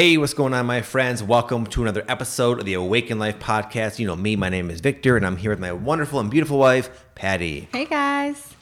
Hey, what's going on, my friends? Welcome to another episode of the Awaken Life podcast. You know me, my name is Victor, and I'm here with my wonderful and beautiful wife, Pattie. Hey guys.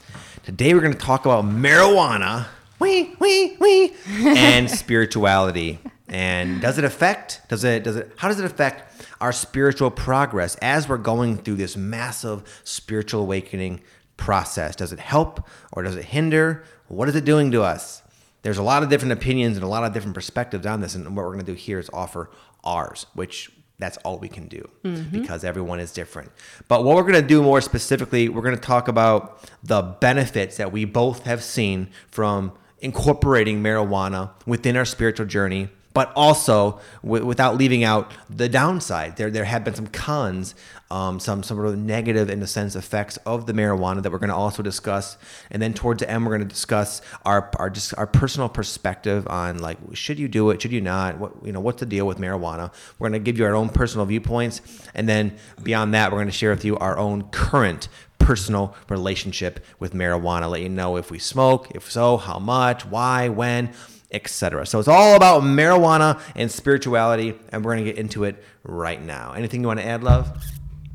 Today we're going to talk about marijuana, wee, wee, wee, and spirituality. And does it affect? Does it? Does it? How does it affect our spiritual progress as we're going through this massive spiritual awakening process? Does it help or does it hinder? What is it doing to us? There's a lot of different opinions and a lot of different perspectives on this. And what we're going to do here is offer ours, which that's all we can do mm-hmm. because everyone is different. But what we're going to do more specifically, we're going to talk about the benefits that we both have seen from incorporating marijuana within our spiritual journey but also w- without leaving out the downside. There, there have been some cons, um, some some sort of negative, in a sense, effects of the marijuana that we're going to also discuss. And then towards the end, we're going to discuss our our just our personal perspective on like should you do it, should you not, what you know, what's the deal with marijuana. We're going to give you our own personal viewpoints, and then beyond that, we're going to share with you our own current personal relationship with marijuana. Let you know if we smoke, if so, how much, why, when etc. So it's all about marijuana and spirituality, and we're gonna get into it right now. Anything you want to add, love?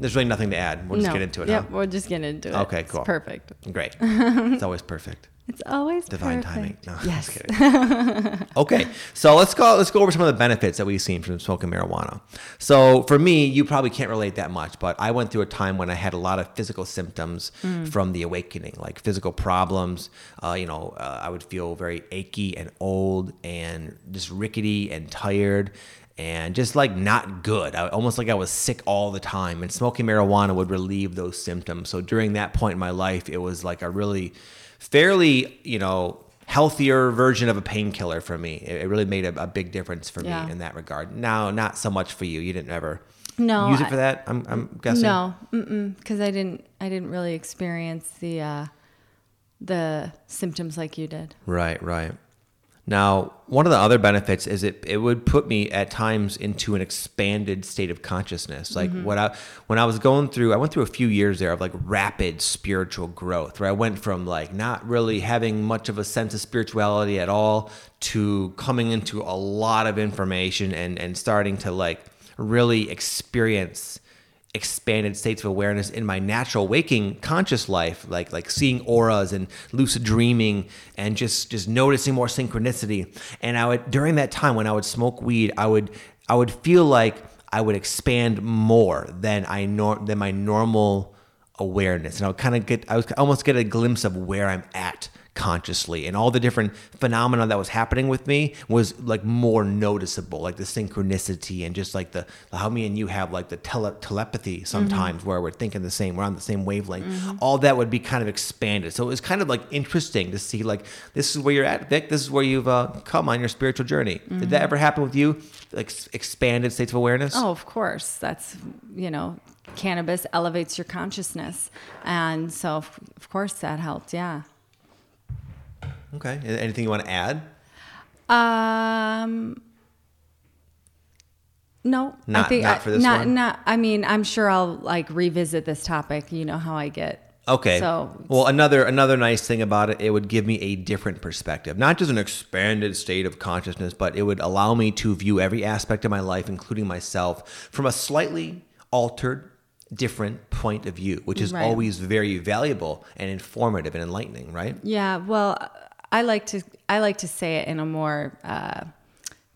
There's really nothing to add. We'll just no. get into it. Yep, huh? we'll just get into it. Okay, cool. It's perfect. Great. it's always perfect. It's always divine perfect. timing. No, yes. okay, so let's go. Let's go over some of the benefits that we've seen from smoking marijuana. So for me, you probably can't relate that much, but I went through a time when I had a lot of physical symptoms mm. from the awakening, like physical problems. Uh, you know, uh, I would feel very achy and old, and just rickety and tired and just like not good. I, almost like I was sick all the time. And smoking marijuana would relieve those symptoms. So during that point in my life, it was like a really fairly, you know, healthier version of a painkiller for me. It, it really made a, a, big difference for yeah. me in that regard. Now, not so much for you. You didn't ever no use it for that. I'm, I'm guessing no, because I didn't. I didn't really experience the uh, the symptoms like you did. Right, right. Now, one of the other benefits is it it would put me at times into an expanded state of consciousness. Like mm-hmm. what I when I was going through, I went through a few years there of like rapid spiritual growth, where I went from like not really having much of a sense of spirituality at all to coming into a lot of information and and starting to like really experience expanded states of awareness in my natural waking conscious life like like seeing auras and lucid dreaming and just just noticing more synchronicity. And i would during that time when i would smoke weed i would i would feel like i would expand more than i nor than my normal awareness. And i would kind of get i would almost get a glimpse of where i'm at consciously. And all the different phenomena that was happening with me was like more noticeable like the synchronicity and just like the how me and you have like the tele- telepathy sometimes mm-hmm. where we're thinking the same we're on the same wavelength. Mm-hmm. all that would be kind of expanded. So it was kind of like interesting to see like this is where you're at vic. This is where you've uh, come on your spiritual journey. Mm-hmm. did that mm-hmm. ever happen with you? Like expanded states of awareness? Oh of course. That's you know cannabis elevates your consciousness. And so of course that helped. Yeah Okay. Anything you want to add? Um. No, not, I think not for this not, one. Not, I mean, I'm sure I'll like revisit this topic. You know how I get. Okay. So well, another another nice thing about it, it would give me a different perspective, not just an expanded state of consciousness, but it would allow me to view every aspect of my life, including myself, from a slightly altered, different point of view, which is right. always very valuable and informative and enlightening, right? Yeah. Well, I like to I like to say it in a more uh,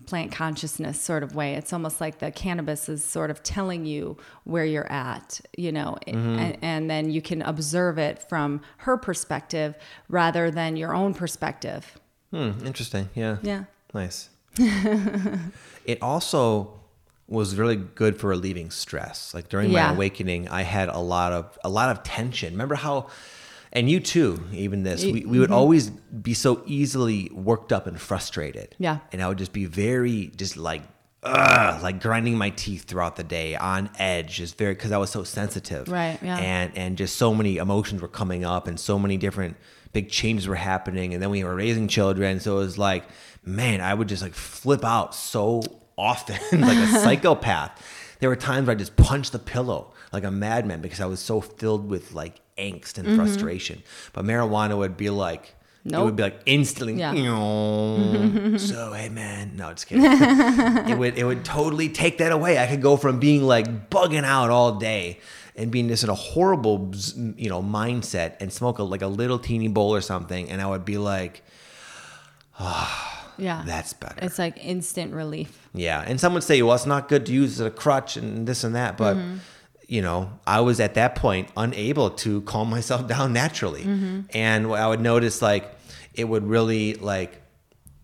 plant consciousness sort of way. It's almost like the cannabis is sort of telling you where you're at, you know, mm-hmm. and, and, then you can observe it from her perspective rather than your own perspective. Hmm, interesting. Yeah. Yeah. Nice. it also was really good for relieving stress. Like during yeah. my awakening, I had a lot of a lot of tension. Remember how and you too even this. We, we would mm-hmm. always be so easily worked up and frustrated. Yeah. And i would just be very just like ugh, like grinding my teeth throughout the day on edge just very because i was so sensitive. Right yeah. And and just so many emotions were coming up and so many different big changes were happening. And then we were raising children. So it was like man i would just like flip out so often like a psychopath. There were times where i just punched the pillow like a madman because i was so filled with like angst and mm-hmm. frustration. But marijuana would be like It would be like instantly. Yeah. so hey man, no, just kidding. it would it would totally take that away. I could go from being like bugging out all day and being just in a horrible you know mindset and smoke a, like a little teeny bowl or something, and I would be like, Yeah. that's better. It's like instant relief. Yeah, and some would say, well, it's not good to use as a crutch and this and that, but Mm-hmm. You know, I was at that point unable to calm myself down naturally, Mm-hmm. and I would notice like it would really like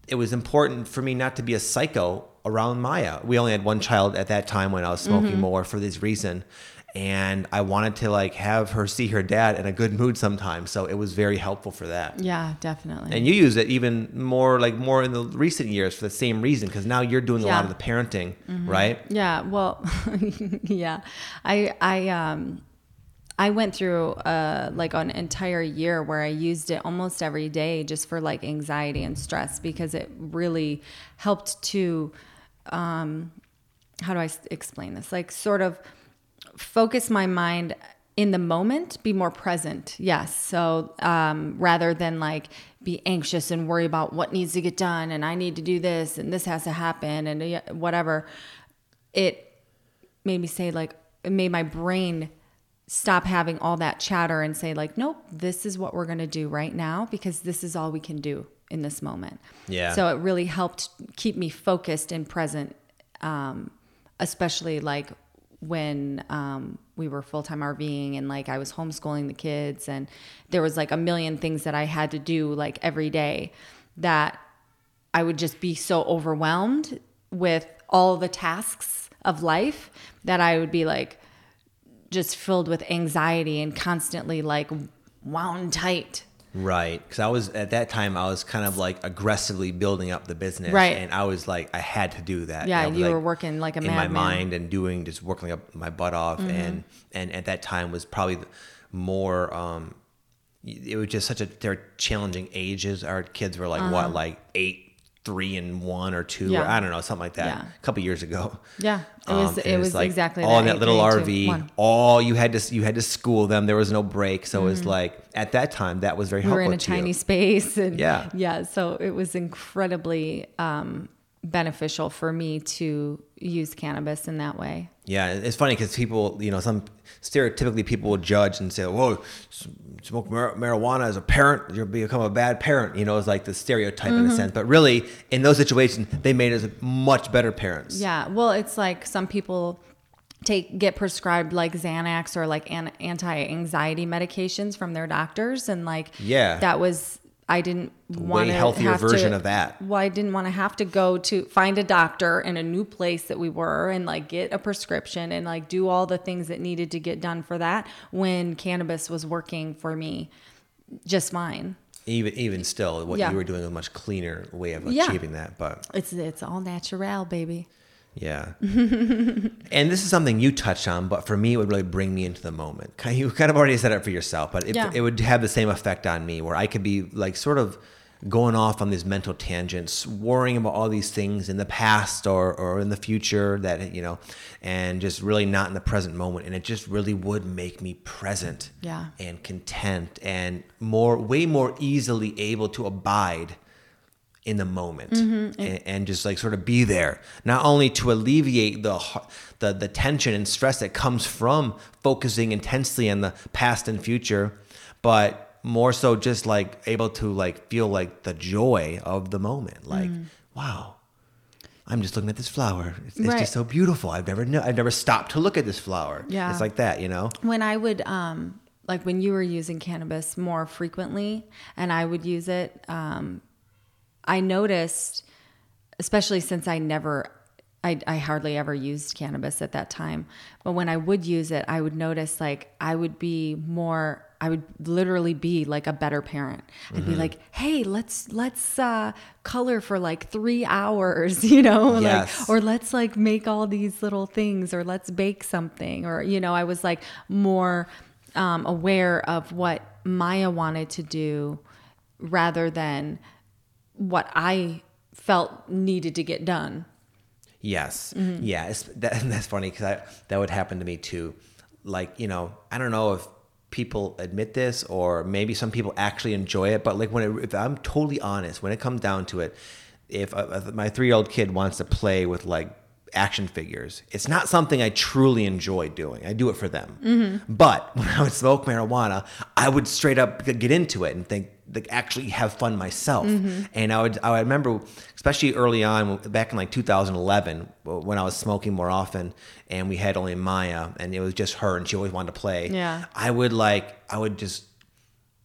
it was important for me not to be a psycho around Maya. We only had one child at that time when I was smoking Mm-hmm. more for this reason. And I wanted to like have her see her dad in a good mood sometimes. So it was very helpful for that. Yeah, definitely. And you use it even more like more in the recent years for the same reason because now you're doing a lot of the parenting, right? Yeah, well, yeah. I I um I went through uh like an entire year where I used it almost every day just for like anxiety and stress because it really helped to um how do I explain this? Like sort of focus my mind in the moment, be more present. Yes. So um, rather than like be anxious and worry about what needs to get done and I need to do this and this has to happen and uh, whatever, it made me say like it made my brain stop having all that chatter and say like nope this is what we're going to do right now because this is all we can do in this moment Yeah. so it really helped keep me focused and present um, especially like when um, we were full-time rving and like i was homeschooling the kids and there was like a million things that i had to do like every day that I would just be so overwhelmed with all the tasks of life that I would be like just filled with anxiety and constantly like wound tight. Right. Because I was at that time, I was kind of like aggressively building up the business. Right. And I was like, I had to do that. Yeah, you like, were working like a man in my mind and doing just working up my butt off. And and at that time was probably more. um It was just such a they're challenging ages. Our kids were like what, like eight, three, and one or two. Or. Yeah. I don't know, something like that. Yeah. A couple years ago. Yeah, it was Um, it it's was like exactly all in that little RV. two. All you had to you had to school them. There was no break, so it was like at that time that was very Mm-hmm. We were helpful in a to you. tiny space and Yeah. yeah so it was incredibly um, beneficial for me to use cannabis in that way Yeah, it's funny because people, you know, some stereotypically people will judge and say, "Whoa, smoke mar- marijuana as a parent, you'll become a bad parent." You know, it's like the stereotype Mm-hmm. in a sense. But really, in those situations, they made us much better parents. Yeah, well, it's like some people take get prescribed like Xanax or like an, anti-anxiety medications from their doctors, and like Yeah. that was I didn't want to healthier have version to, of that. Well, I didn't want to have to go to find a doctor in a new place that we were and like get a prescription and like do all the things that needed to get done for that when cannabis was working for me just fine. Even even still, what Yeah. you were doing was a much cleaner way of Yeah. achieving that. But It's it's all natural, baby. Yeah. and this is something you touched on, but for me, it would really bring me into the moment. You kind of already said it for yourself, but it, Yeah. it would have the same effect on me where I could be like sort of going off on these mental tangents, worrying about all these things in the past or, or in the future that, you know, and just really not in the present moment. And it just really would make me present Yeah. and content and more, way more easily able to abide in the moment Mm-hmm. and, and just like sort of be there not only to alleviate the the the tension and stress that comes from focusing intensely on the past and future but more so just like able to like feel like the joy of the moment like Mm. wow I'm just looking at this flower. It's, it's Right. just so beautiful. I've never I've never stopped to look at this flower. Yeah. It's like that, you know. when I would um like when you were using cannabis more frequently and I would use it um I noticed especially since I never I, I hardly ever used cannabis at that time but when I would use it I would notice like I would be more I would literally be like a better parent. I'd be like, "Hey, let's let's uh, color for like three hours, you know, Yes. like, or let's like make all these little things, or let's bake something, or you know, I was like more um, aware of what Maya wanted to do rather than what I felt needed to get done. Yes. Mm-hmm. Yeah. It's, that, that's funny because that would happen to me too. Like, you know, I don't know if people admit this or maybe some people actually enjoy it but like when it, if i'm totally honest when it comes down to it if, uh, if my three-year-old kid wants to play with like action figures it's not something i truly enjoy doing i do it for them but when i would smoke marijuana i would straight up get into it and think like actually have fun myself mm-hmm. and i would i would remember especially early on back in like 2011 when i was smoking more often and we had only maya and it was just her and she always wanted to play Yeah. I would like I would just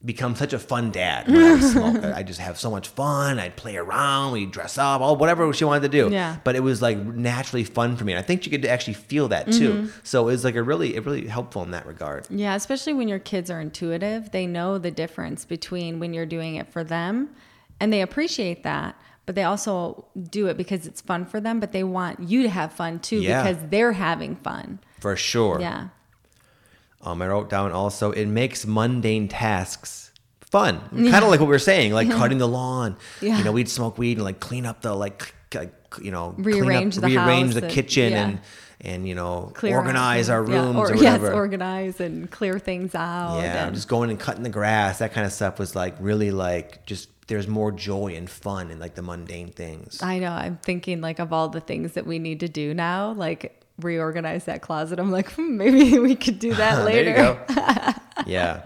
become such a fun dad when I. I just have so much fun. I'd play around, we'd dress up, all whatever she wanted to do. Yeah. But it was like naturally fun for me. And I think you could actually feel that too. Mm-hmm. So it was like a really it really helpful in that regard. Yeah, especially when your kids are intuitive, they know the difference between when you're doing it for them and they appreciate that, but they also do it because it's fun for them, but they want you to have fun too Yeah. because they're having fun. For sure. Yeah. Um, I wrote down also it makes mundane tasks fun. Kind of like what we were saying, like cutting the lawn. Yeah. You know, we'd smoke weed and like clean up the like like you know clean Rearrange up, the rearrange the and- kitchen yeah. and and you know Clear out organize our. Yeah, rooms or, or whatever. Yes, organize and clear things out. Yeah, and- just going and cutting the grass, that kind of stuff was like really like just there's more joy and fun in like the mundane things. I know. I'm thinking like of all the things that we need to do now, like reorganize that closet. I'm like, hmm, maybe we could do that later. there you go. yeah.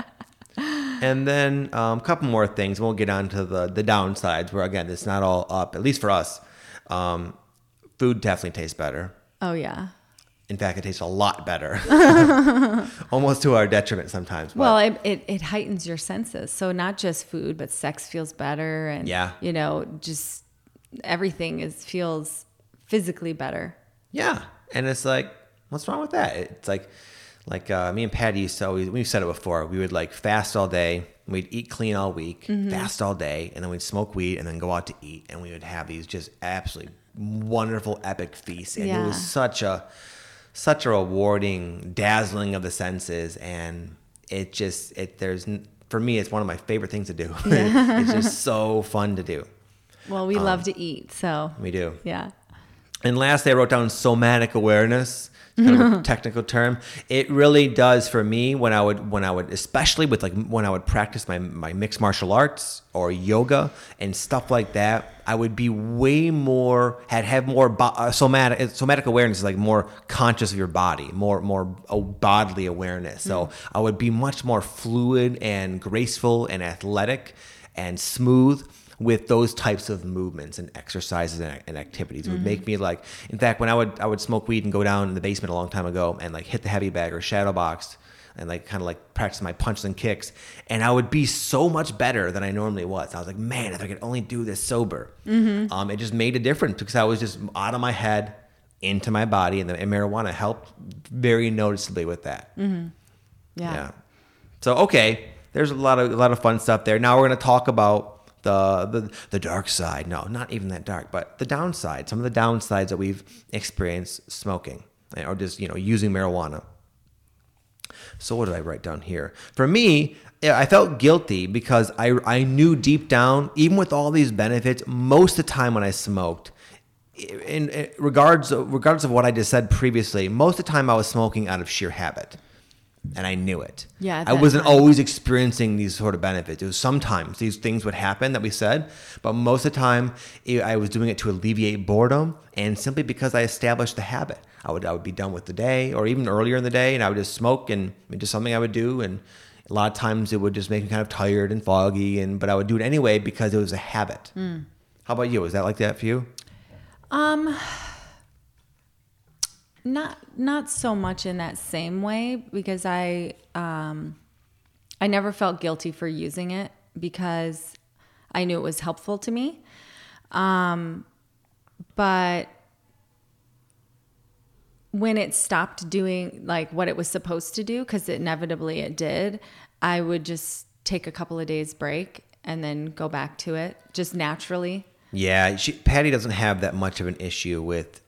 And then a um, couple more things. We'll get on to the, the downsides where, again, it's not all up, at least for us. Um, food definitely tastes better. Oh yeah. In fact, it tastes a lot better, almost to our detriment sometimes. but- Well, it, it, it heightens your senses. So not just food, but sex feels better, and Yeah. you know, just everything is feels physically better. Yeah, and it's like, what's wrong with that? It's like, like uh, me and Pattie used to always. We've said it before. We would like fast all day. We'd eat clean all week, Mm-hmm. fast all day, and then we'd smoke weed, and then go out to eat, and we would have these just absolutely wonderful, epic feasts. And it was such a, such a rewarding, dazzling of the senses, and it just it. There's for me, it's one of my favorite things to do. it's just so fun to do. Well, we love to eat, so We do. yeah. And lastly, I wrote down somatic awareness. Kind of a technical term. It really does for me when I would when I would especially with like when I would practice my my mixed martial arts or yoga and stuff like that. I would be way more had have more bo- uh, somatic somatic awareness is like more conscious of your body, more more uh, bodily awareness. So I would be much more fluid and graceful and athletic and smooth with those types of movements and exercises and, and activities. It would make mm-hmm. me like, in fact, when I would I would smoke weed and go down in the basement a long time ago and like hit the heavy bag or shadow box and like kind of like practice my punches and kicks, and I would be so much better than I normally was. I was like, man, if I could only do this sober, mm-hmm. um, it just made a difference because I was just out of my head into my body, and the and marijuana helped very noticeably with that. Mm-hmm. Yeah. Yeah. So okay, there's a lot of a lot of fun stuff there. Now we're gonna talk about the the the dark side. No, not even that dark, but the downside. Some of the downsides that we've experienced smoking eh, or just you know using marijuana. So what did I write down here? For me, I felt guilty because I I knew deep down, even with all these benefits, most of the time when I smoked, in, in regards regardless of what I just said previously, most of the time I was smoking out of sheer habit, and I knew it. Yeah, I wasn't time. always experiencing these sort of benefits. It was sometimes these things would happen that we said, but most of the time it, I was doing it to alleviate boredom and simply because I established the habit. I would I would be done with the day or even earlier in the day, and I would just smoke and just something I would do and. A lot of times it would just make me kind of tired and foggy, and but I would do it anyway because it was a habit. Hmm. How about you? Is that like that for you? Um, not not so much in that same way because I um, I never felt guilty for using it because I knew it was helpful to me. Um, but when it stopped doing like what it was supposed to do, because inevitably it did, I would just take a couple of days break and then go back to it just naturally. Yeah, she, Pattie doesn't have that much of an issue with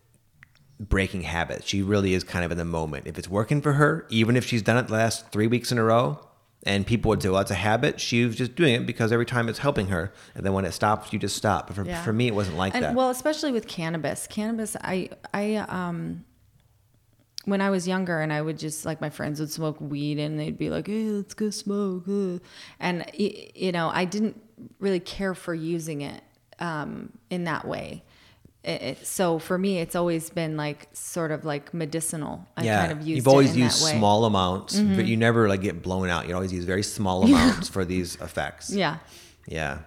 breaking habits. She really is kind of in the moment. If it's working for her, even if she's done it the last three weeks in a row, and people would say, well, it's a habit, she was just doing it because every time it's helping her. And then when it stops, you just stop. But for, Yeah. for me, it wasn't like and that. well especially with cannabis cannabis i i um when I was younger and I would just like my friends would smoke weed and they'd be like, "Hey, let's go smoke," uh." and you know I didn't really care for using it um, in that way. It, it, so for me, it's always been like sort of like medicinal. I yeah, kind of used you've always used. Mm-hmm. small amounts, but you never like get blown out. You always use very small amounts for these effects. Yeah. Yeah.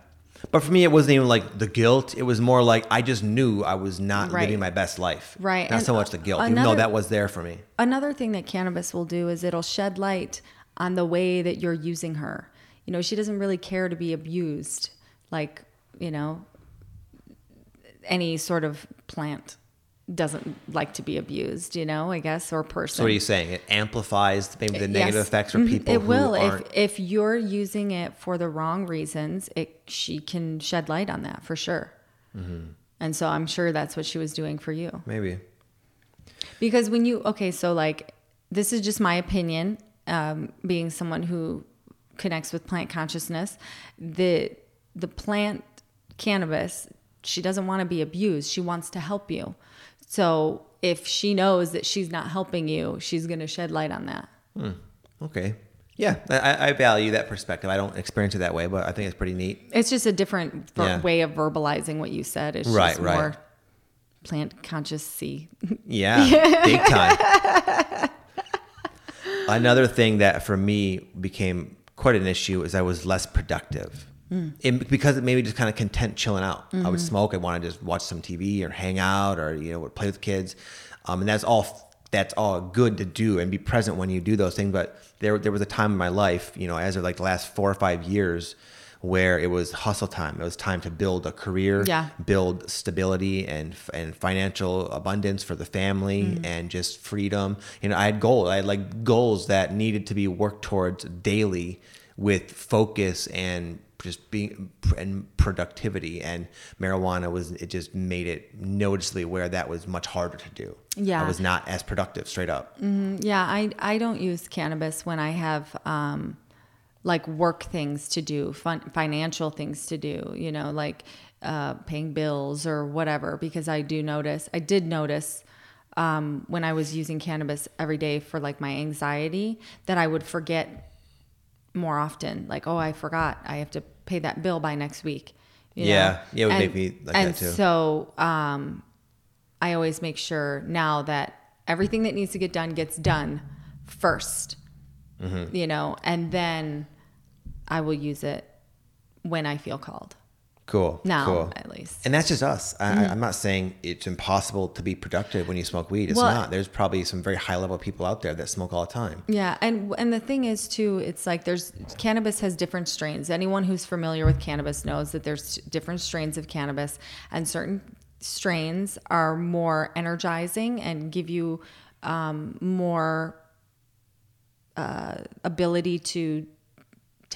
But for me, it wasn't even like the guilt. It was more like I just knew I was not Right. living my best life. Right. Not And so much the guilt, even though that was there for me. Another thing that cannabis will do is it'll shed light on the way that you're using her. You know, she doesn't really care to be abused like, you know, any sort of plant doesn't like to be abused, you know, I guess, or person. So what are you saying? It amplifies maybe the negative Yes. effects for Mhm. people It will if if you're using it for the wrong reasons. It she can shed light on that for sure. Mm-hmm. And so I'm sure that's what she was doing for you. maybe. Because when you okay, so like this is just my opinion, um, being someone who connects with plant consciousness, the the plant cannabis, she doesn't want to be abused. She wants to help you. So if she knows that she's not helping you, she's going to shed light on that. Hmm, okay. Yeah, I, I value that perspective. I don't experience it that way, but I think it's pretty neat. It's just a different ver- Yeah. way of verbalizing what you said. It's Right, just right. more plant conscious Yeah, big time. Another thing that for me became quite an issue is I was less productive. And because it made me just kind of content chilling out. I would smoke. I want to just watch some TV or hang out or you know would play with kids, um, and that's all. That's all good to do and be present when you do those things. But there, there was a time in my life, you know, as of like the last four or five years, where it was hustle time. It was time to build a career, Yeah. build stability and and financial abundance for the family Mm-hmm. and just freedom. You know, I had goals. I had like goals that needed to be worked towards daily with focus and just being and productivity and marijuana was it just made it noticeably where that was much harder to do. Yeah. I was not as productive straight up. Yeah, I I don't use cannabis when I have um, like work things to do, fun, financial things to do. You know, like uh, paying bills or whatever. Because I do notice, I did notice um, when I was using cannabis every day for like my anxiety that I would forget more often. Like, oh, I forgot, I have to pay that bill by next week. you know? Yeah, yeah, it would and, make me like and that too. So um, I always make sure now that everything that needs to get done gets done 1st Mm-hmm. you know, and then I will use it when I feel called. Cool. Now, cool. at least. And that's just us. I, I, I'm not saying it's impossible to be productive when you smoke weed. It's Well- not. There's probably some very high level people out there that smoke all the time. Yeah, and and the thing is too, it's like there's cannabis has different strains. Anyone who's familiar with cannabis knows that there's different strains of cannabis, and certain strains are more energizing and give you um, more uh, ability to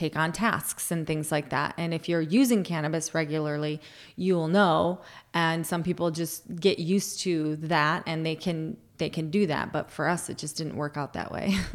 take on tasks and things like that. And if you're using cannabis regularly, you'll know. And some people just get used to that and they can they can do that. But for us, it just didn't work out that way.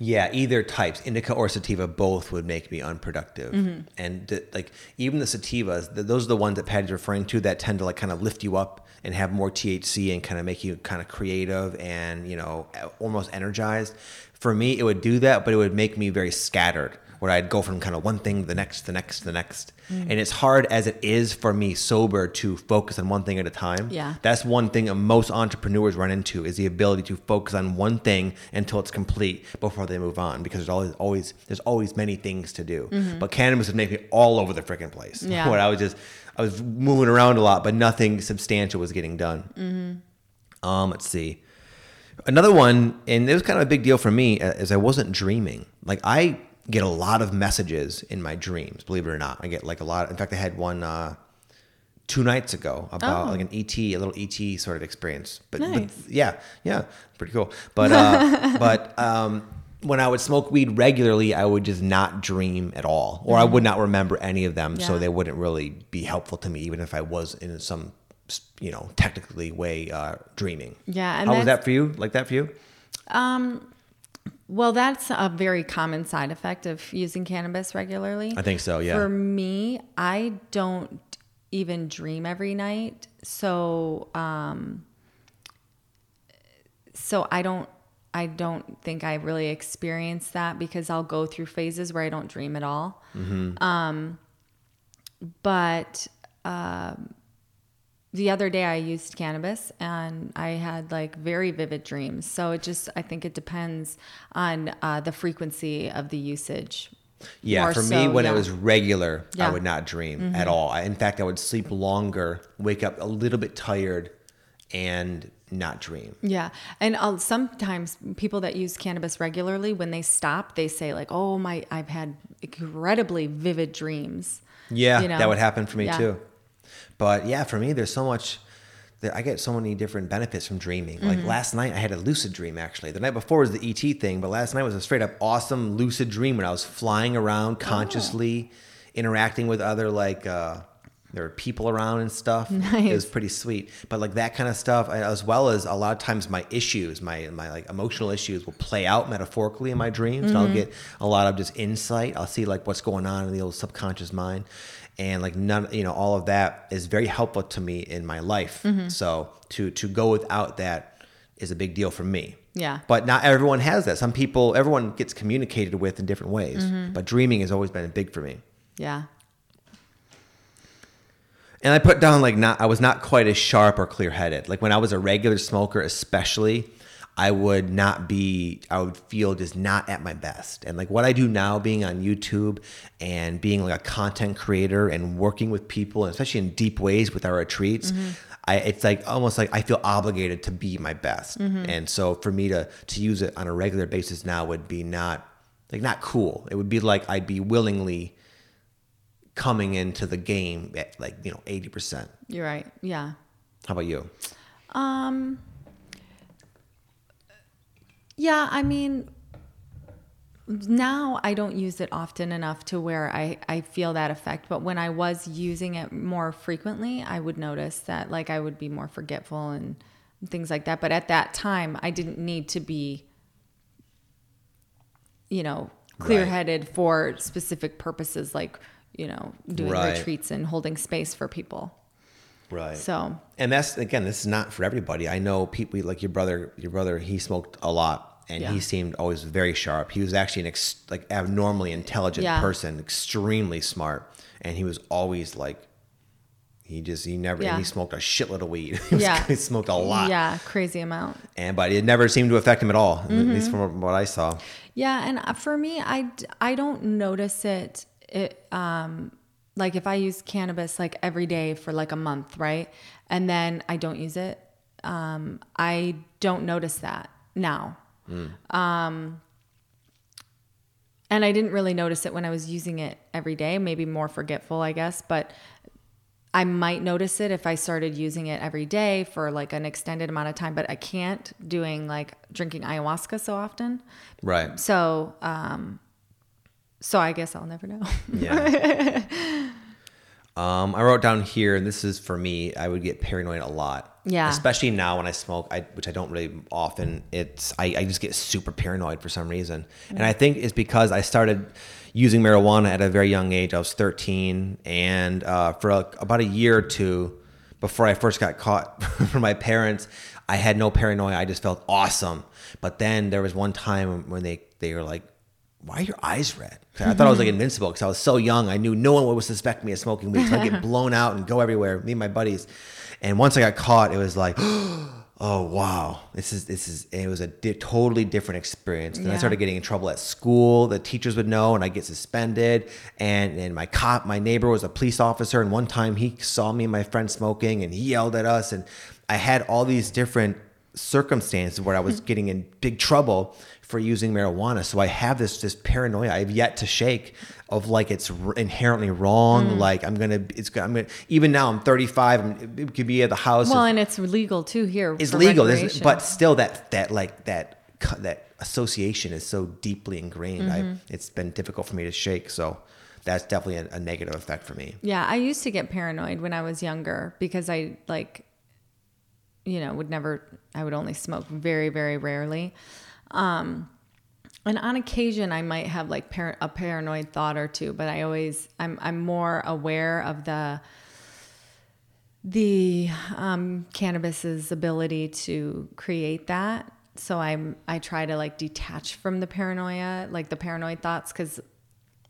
Yeah, either types, indica or sativa, both would make me unproductive. Mm-hmm. And th- like even the sativas, th- those are the ones that Pattie's referring to that tend to like kind of lift you up and have more THC and kind of make you kind of creative and you know almost energized. For me, it would do that, but it would make me very scattered. Where I'd go from kind of one thing, to the next, the next, the next, Mm. and it's hard as it is for me sober to focus on one thing at a time. Yeah. That's one thing that most entrepreneurs run into is the ability to focus on one thing until it's complete before they move on because there's always always there's always many things to do. But cannabis would make me all over the freaking place. Mm-hmm. Yeah. Where I was just I was moving around a lot, but nothing substantial was getting done. Um, let's see. Another one, and it was kind of a big deal for me, uh, is I wasn't dreaming. Like I get a lot of messages in my dreams. Believe it or not, I get like a lot. In fact, I had one uh, two nights ago about Oh. like an ET, a little ET sort of experience. But, but yeah, yeah, pretty cool. But uh, but um, when I would smoke weed regularly, I would just not dream at all, or I would not remember any of them, so they wouldn't really be helpful to me, even if I was in some you know technically way uh, dreaming. Yeah, and How was that for you? Like that for you? Well, that's a very common side effect of using cannabis regularly. I think so. Yeah. For me, I don't even dream every night. So, um, so I don't I don't think I really experience that because I'll go through phases where I don't dream at all. Um, but um, the other day I used cannabis and I had like very vivid dreams. So it just, I think it depends on uh, the frequency of the usage. Yeah, for me, when yeah. it was regular, I Yeah. Mm-hmm. would not dream at all. In fact, I would sleep longer, wake up a little bit tired, and not dream. Yeah. And uh, sometimes people that use cannabis regularly, when they stop, they say like, "Oh my, I've had incredibly vivid dreams." Yeah, You know? that would happen for me Yeah. too. But yeah, for me, there's so much. That I get so many different benefits from dreaming. Like Mm-hmm. last night, I had a lucid dream. Actually, the night before was the ET thing, but last night was a straight up awesome lucid dream when I was flying around consciously, interacting with other like uh, there were people around and stuff. Nice. It was pretty sweet. But like that kind of stuff, as well as a lot of times my issues, my my like emotional issues will play out metaphorically in my dreams. And I'll get a lot of just insight. I'll see like what's going on in the old subconscious mind. And like none, you know, all of that is very helpful to me in my life. Mm-hmm. So to to go without that is a big deal for me. Yeah. But not everyone has that. Some people, everyone gets communicated with in different ways. Mm-hmm. But dreaming has always been big for me. Yeah. And I put down like not I was not quite as sharp or clear headed. Like when I was a regular smoker, especially, I would not be I would feel just not at my best. And like what I do now being on YouTube and being like a content creator and working with people, and especially in deep ways with our retreats, I it's like almost like I feel obligated to be my best. And so for me to to use it on a regular basis now would be not like not cool. It would be like I'd be willingly coming into the game at like you know 80% You're right. Yeah. how about you Um Yeah, I mean now I don't use it often enough to where I, I feel that effect. But when I was using it more frequently, I would notice that like I would be more forgetful and things like that. But at that time I didn't need to be, you know, clear headed for specific purposes like, you know, doing Right. retreats and holding space for people. Right So and that's again this is not for everybody i know people like your brother your brother he smoked a lot and Yeah. he seemed always very sharp he was actually an ex, like abnormally intelligent Yeah. person extremely smart and he was always like he just he never Yeah. and he smoked a shitload of weed he, was- Yeah. he smoked a lot Yeah, crazy amount. and but it never seemed to affect him at all at Mm-hmm. least from what i saw Yeah, and uh, for me, I I don't notice it. It um, like if I use cannabis like every day for like a month, right, and then I don't use it, um, I don't notice that now. Um, and I didn't really notice it when I was using it every day. Maybe more forgetful, I guess, but. I might notice it if I started using it every day for like an extended amount of time, but I can't doing like drinking ayahuasca so often. right So, um, so I guess I'll never know. Yeah. um, I wrote down here, and this is for me. I would get paranoid a lot. Yeah. Especially now when I smoke, I, which I don't really often. It's I, I just get super paranoid for some reason, and I think it's because I started using marijuana at a very young age. I was 13, and uh, for a, about a year or two before I first got caught from my parents, I had no paranoia. I just felt awesome. But then there was one time when they they were like, why are your eyes red? I thought I was like mm-hmm. invincible because I was so young. I knew no one would suspect me of smoking weed. So I'd get blown out and go everywhere, me and my buddies. And once I got caught, it was like, oh wow, this is this is. It was a di- totally different experience. Then I started getting in trouble at school. The teachers would know, and I'd get suspended. And and my cop, my neighbor was a police officer, and one time he saw me and my friend smoking, and he yelled at us. And I had all these different circumstances where I was mm-hmm. getting in big trouble for using marijuana. So I have this this paranoia I've yet to shake of like it's r- inherently wrong. Like I'm gonna it's I'm gonna even now I'm 35. I'm, it could be at the house. well, and and it's legal too here. it's legal, but still that that like that that association is so deeply ingrained. Mm-hmm. it's been difficult for me to shake. So that's definitely a, a negative effect for me. yeah, I used to get paranoid when I was younger because I like, you know, would never. I would only smoke very, very rarely. Um, and on occasion, I might have like par- a paranoid thought or two, but I always I'm I'm more aware of the the um, cannabis's ability to create that. so I'm I try to like detach from the paranoia, like the paranoid thoughts, because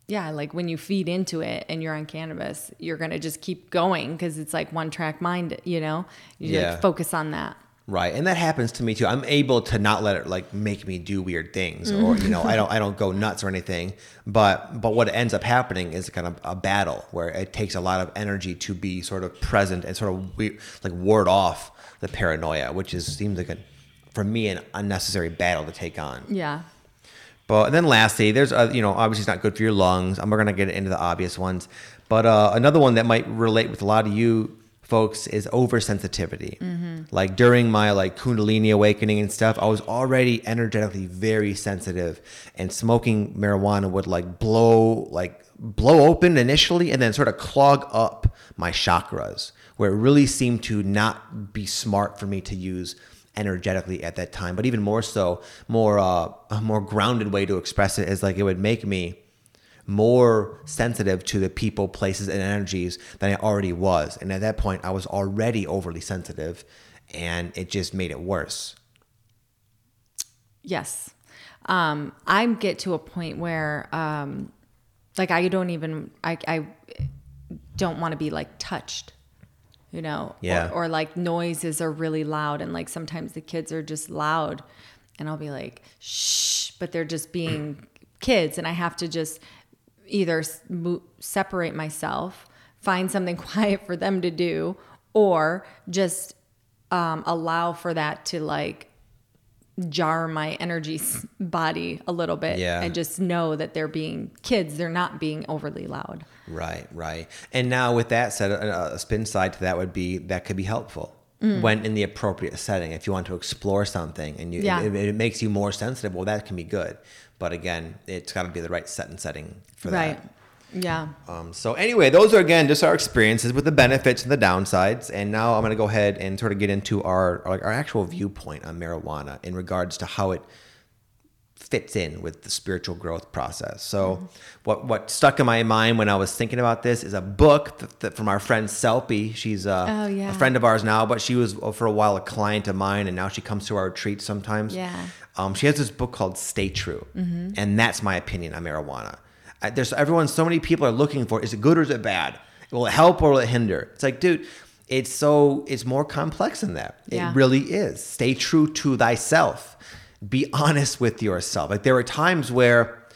yeah, like when you feed into it and you're on cannabis, you're gonna just keep going because it's like one track mind, you know. You Yeah. like focus on that. Right, and that happens to me too. I'm able to not let it like make me do weird things, or you know, I don't I don't go nuts or anything. But but what ends up happening is kind of a battle where it takes a lot of energy to be sort of present and sort of we, like ward off the paranoia, which is seems like a for me an unnecessary battle to take on. Yeah. But and then lastly, there's uh, you know obviously it's not good for your lungs. I'm not gonna get into the obvious ones, but uh, another one that might relate with a lot of you folks is oversensitivity. Like during my like Kundalini awakening and stuff, I was already energetically very sensitive, and smoking marijuana would like blow like blow open initially, and then sort of clog up my chakras, where it really seemed to not be smart for me to use energetically at that time. But even more so, more uh, a more grounded way to express it is like it would make me more sensitive to the people, places, and energies than I already was. And at that point, I was already overly sensitive, and it just made it worse. Yes. Um, I get to a point where, um, like, I don't even, I, I don't want to be like touched, you know? Yeah. Or, or like noises are really loud, and like sometimes the kids are just loud, and I'll be like, shh, but they're just being kids, and I have to just either separate myself, find something quiet for them to do, or just um, allow for that to like jar my energy body a little bit Yeah. and just know that they're being kids they're not being overly loud Right, right. And now, with that said, a, a spin side to that would be that could be helpful mm. when in the appropriate setting. If you want to explore something and you, Yeah. it, it makes you more sensitive, well, that can be good. But again, it's got to be the right set and setting for right that. yeah Um, so anyway, those are again just our experiences with the benefits and the downsides. And now I'm going to go ahead and sort of get into our our, our actual viewpoint on marijuana in regards to how it fits in with the spiritual growth process. So what what stuck in my mind when I was thinking about this is a book th- th- from our friend Selpie. She's uh, Oh, yeah. a friend of ours now, but she was for a while a client of mine, and now she comes to our retreats sometimes. Yeah. Um, she has this book called Stay True, and that's my opinion on marijuana. I, there's everyone. So many people are looking for: is it good or is it bad? Will it help or will it hinder? It's like, dude, it's so it's more complex than that. Yeah. It really is. Stay true to thyself. Be honest with yourself. Like there were times where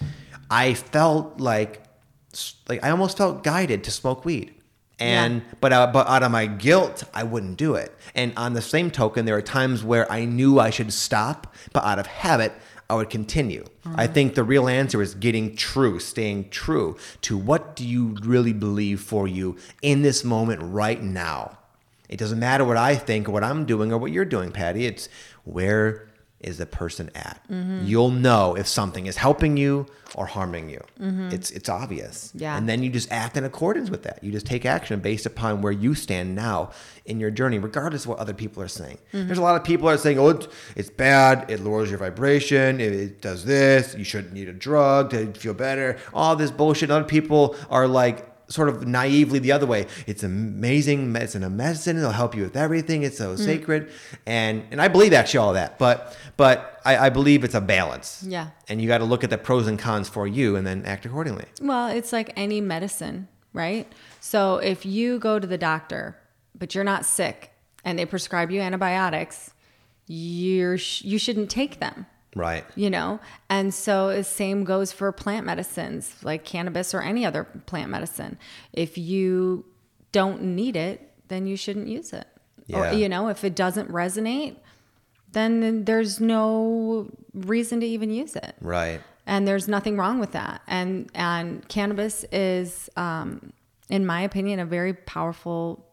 I felt like like I almost felt guided to smoke weed. And but uh, but out of my guilt, I wouldn't do it. And on the same token, there are times where I knew I should stop, but out of habit, I would continue. I think the real answer is getting true, staying true to what do you really believe for you in this moment right now. It doesn't matter what I think or what I'm doing or what you're doing, Pattie. It's where is the person at? Mm-hmm. You'll know if something is helping you or harming you. It's it's obvious. Mm-hmm. Yeah. And then you just act in accordance with that. You just take action based upon where you stand now in your journey, regardless of what other people are saying. Mm-hmm. There's a lot of people are saying, "Oh, it's, it's bad. It lowers your vibration. It, it does this. You shouldn't need a drug to feel better." All this bullshit. Other people are like sort of naively the other way. It's amazing medicine, a medicine. It'll help you with everything. It's Mm. so sacred, and and I believe actually all that. But but I, I believe it's a balance. Yeah. And you got to look at the pros and cons for you, and then act accordingly. well it's like any medicine right so if you go to the doctor but you're not sick and they prescribe you antibiotics you're sh- you shouldn't take them Right. you know and so the same goes for plant medicines like cannabis or any other plant medicine if you don't need it then you shouldn't use it Yeah. or you know if it doesn't resonate then there's no reason to even use it Right. and there's nothing wrong with that and and cannabis is um, in my opinion a very powerful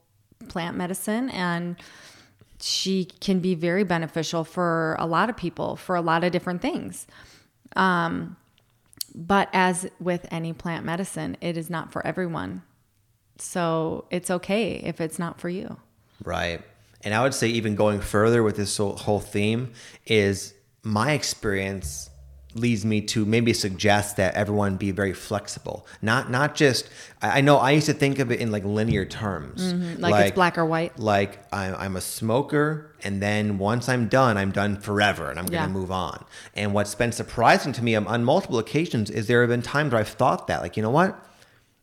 plant medicine and she can be very beneficial for a lot of people for a lot of different things. Um, but as with any plant medicine it is not for everyone. So it's okay if it's not for you. Right. And I would say, even going further with this whole whole theme, is my experience leads me to maybe suggest that everyone be very flexible. Not not just. I know I used to think of it in like linear terms, Mm-hmm. Like it's black or white. Like I'm, I'm a smoker, and then once I'm done, I'm done forever, and I'm Yeah. gonna move on. And what's been surprising to me on, on multiple occasions is there have been times where I've thought that, like you know what.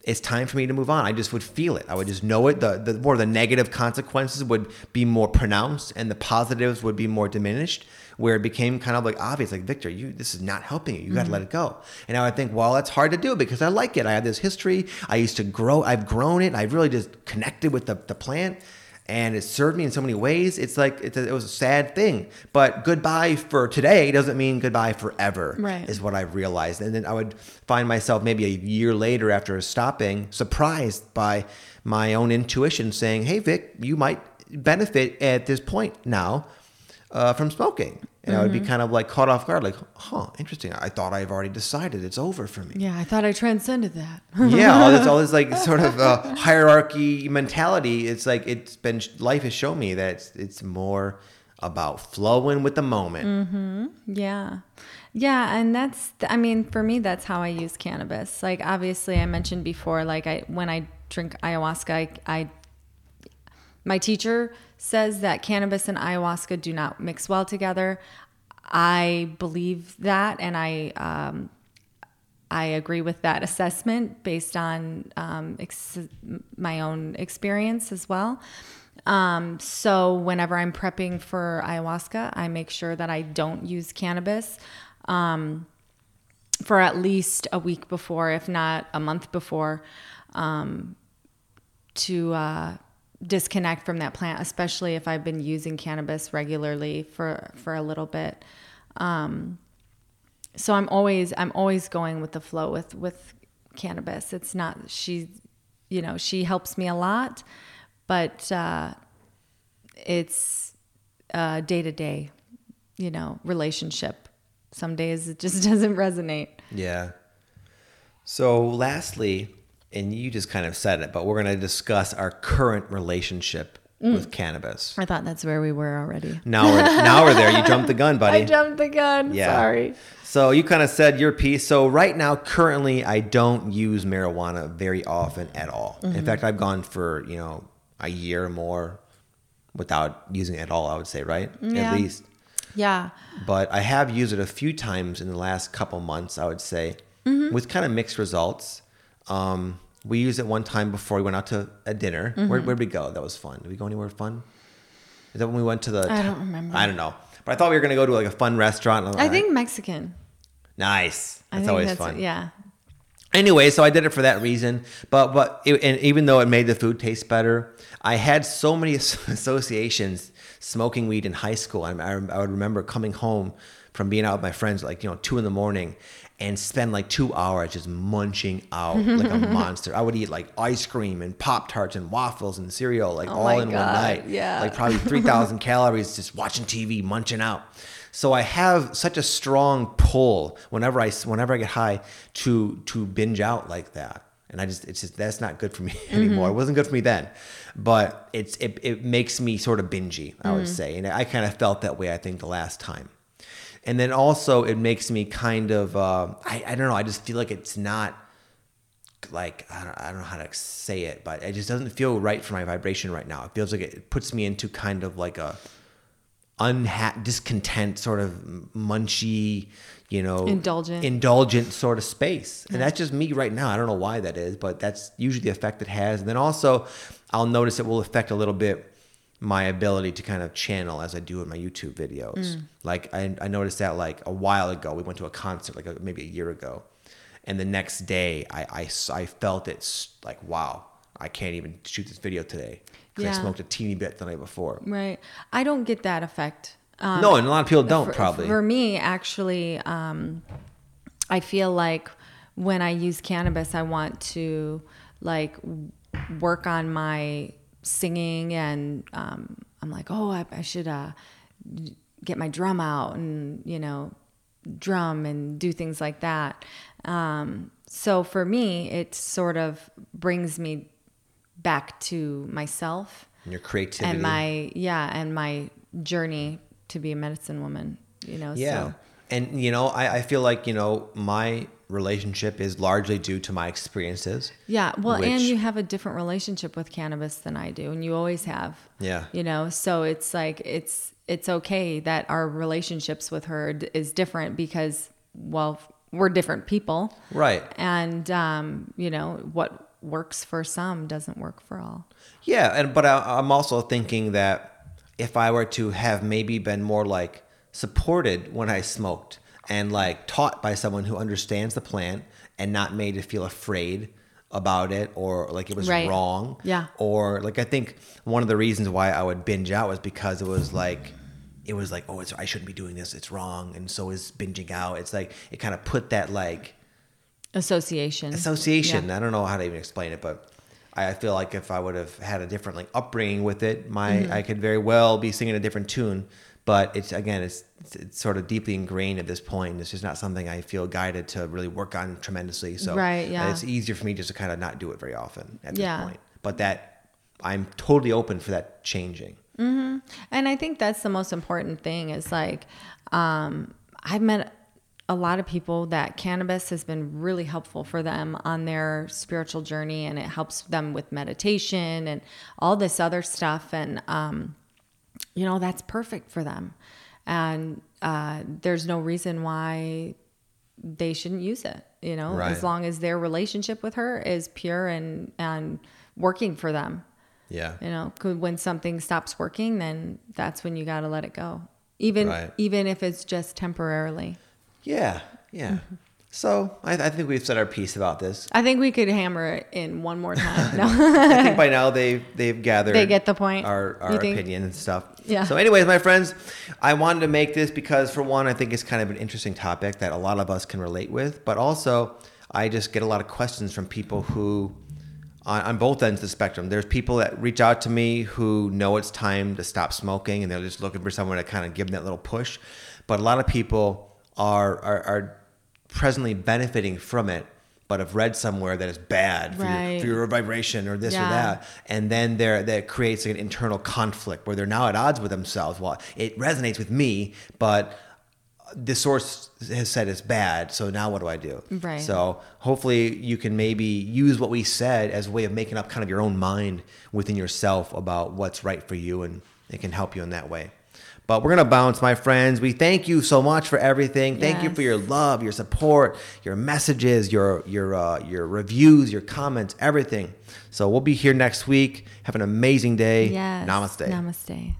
It's time for me to move on. I just would feel it. I would just know it. The, the more the negative consequences would be more pronounced, and the positives would be more diminished. Where it became kind of like obvious, like Victor, you this is not helping you. You got to mm-hmm. let it go. And I would think, well, that's hard to do because I like it. I have this history. I used to grow. I've grown it. I've really just connected with the, the plant, and it served me in so many ways. It's like it's a, it was a sad thing. But goodbye for today doesn't mean goodbye forever. Right. Is what I've realized. And then I would find myself maybe a year later after stopping, surprised by my own intuition saying, "Hey, Vic, you might benefit at this point now uh, from smoking." And I would be kind of like caught off guard, like, "Huh, interesting. I thought I've already decided it's over for me." Yeah, I thought I transcended that. yeah, all this, all this like sort of uh, hierarchy mentality. It's like it's been life has shown me that it's, it's more about flowing with the moment. Yeah. Yeah, and that's I mean, for me that's how I use cannabis. Like obviously I mentioned before like I when I drink ayahuasca, I, I my teacher says that cannabis and ayahuasca do not mix well together. I believe that and I um I agree with that assessment based on um, ex- my own experience as well. Um, so whenever I'm prepping for ayahuasca, I make sure that I don't use cannabis um, for at least a week before, if not a month before, um, to uh, disconnect from that plant, especially if I've been using cannabis regularly for for a little bit. Um, so I'm always I'm always going with the flow with with cannabis. It's not she, you know, she helps me a lot, but uh, it's day to day, you know, relationship. Some days it just doesn't resonate. Yeah. So, lastly, and you just kind of said it, but we're going to discuss our current relationship Mm. with cannabis. I thought that's where we were already. Now we're now we're there. You jumped the gun, buddy. I jumped the gun. Yeah. Sorry. So you kind of said your piece. So right now, currently, I don't use marijuana very often at all. Mm-hmm. In fact, I've gone for you know a year or more without using it at all. I would say, right? Yeah. At least. Yeah. But I have used it a few times in the last couple months. I would say, with kind of mixed results. Um, we used it one time before we went out to a dinner. Where where'd we go? That was fun. Did we go anywhere fun? Is that when we went to the? I don't remember. I don't know. But I thought we were gonna go to like a fun restaurant. I think Mexican. nice. That's always that's fun. yeah. Anyway, so I did it for that reason. But but it, and even though it made the food taste better, I had so many associations smoking weed in high school. I, I, I would remember coming home from being out with my friends like you know two in the morning and spend like two hours just munching out like a monster. I would eat like ice cream and pop tarts and waffles and cereal like Oh all in one night. yeah. like probably three thousand calories just watching TV, munching out. So I have such a strong pull whenever I whenever I get high to to binge out like that, and I just it's just that's not good for me anymore. It wasn't good for me then, but it's it, it makes me sort of bingy. I would say, and I kind of felt that way. I think the last time, and then also it makes me kind of uh, I I don't know. I just feel like it's not like I don't, I don't know how to say it, but it just doesn't feel right for my vibration right now. It feels like it puts me into kind of like a unha- discontent, sort of munchy, you know, Indulgent. indulgent sort of space. And that's just me right now. I don't know why that is, but that's usually the effect it has. And then also, I'll notice it will affect a little bit my ability to kind of channel as I do in my YouTube videos. Mm. Like I, I noticed that like a while ago, we went to a concert, like a, maybe a year ago, and the next day I, I, I felt it's like, wow, I can't even shoot this video today because I smoked a teeny bit the night before. Right. I don't get that effect. Um, no, and a lot of people don't for, probably. For me, actually, um, I feel like when I use cannabis, I want to like work on my singing, and um, I'm like, oh, I, I should uh, get my drum out and you know drum and do things like that. Um, so for me, it sort of brings me back to myself and your creativity. and my yeah and my journey to be a medicine woman you know Yeah. so And you know, I, I feel like you know my relationship is largely due to my experiences. Yeah, well, and you have a different relationship with cannabis than I do, and you always have. Yeah. You know, so it's like it's it's okay that our relationships with her d- is different because well, we're different people. Right. And um, you know, what works for some doesn't work for all. Yeah, and but I, I'm also thinking that if I were to have maybe been more like supported when I smoked and like taught by someone who understands the plant and not made to feel afraid about it or like it was Right. wrong. Yeah. Or like I think one of the reasons why I would binge out was because it was like it was like oh it's I shouldn't be doing this it's wrong and so is binging out. It's like it kind of put that like Association. association. Yeah. I don't know how to even explain it, but I feel like if I would have had a different like upbringing with it, my Mm-hmm. I could very well be singing a different tune. But it's again, it's, it's sort of deeply ingrained at this point. It's just not something I feel guided to really work on tremendously. So Right, yeah. it's easier for me just to kind of not do it very often at this Yeah. point. But that I'm totally open for that changing. And I think that's the most important thing is like, um, I've met a lot of people that cannabis has been really helpful for them on their spiritual journey and it helps them with meditation and all this other stuff. And, um, you know, that's perfect for them. And uh, there's no reason why they shouldn't use it, you know, Right. as long as their relationship with her is pure and, and working for them. Yeah. You know, 'cause when something stops working, then that's when you got to let it go. Even Right. even if it's just temporarily. Yeah. Yeah. Mm-hmm. So I, I think we've said our piece about this. I think we could hammer it in one more time. No. I think by now they've they've gathered. They get the point? Our our opinion and stuff. Yeah. So, anyways, my friends, I wanted to make this because, for one, I think it's kind of an interesting topic that a lot of us can relate with, but also I just get a lot of questions from people who. On, on both ends of the spectrum, there's people that reach out to me who know it's time to stop smoking, and they're just looking for someone to kind of give them that little push. But a lot of people are are, are presently benefiting from it, but have read somewhere that it's bad for, your, for your vibration or this or that. And then there that creates an internal conflict where they're now at odds with themselves. Well it resonates with me but the source has said it's bad so now what do i do? Right. so hopefully you can maybe use what we said as a way of making up kind of your own mind within yourself about what's right for you and it can help you in that way but we're gonna bounce, my friends. We thank you so much for everything. Thank you for your love, your support, your messages, your your uh, your reviews, your comments, everything. So we'll be here next week. Have an amazing day. Yes. Namaste. Namaste.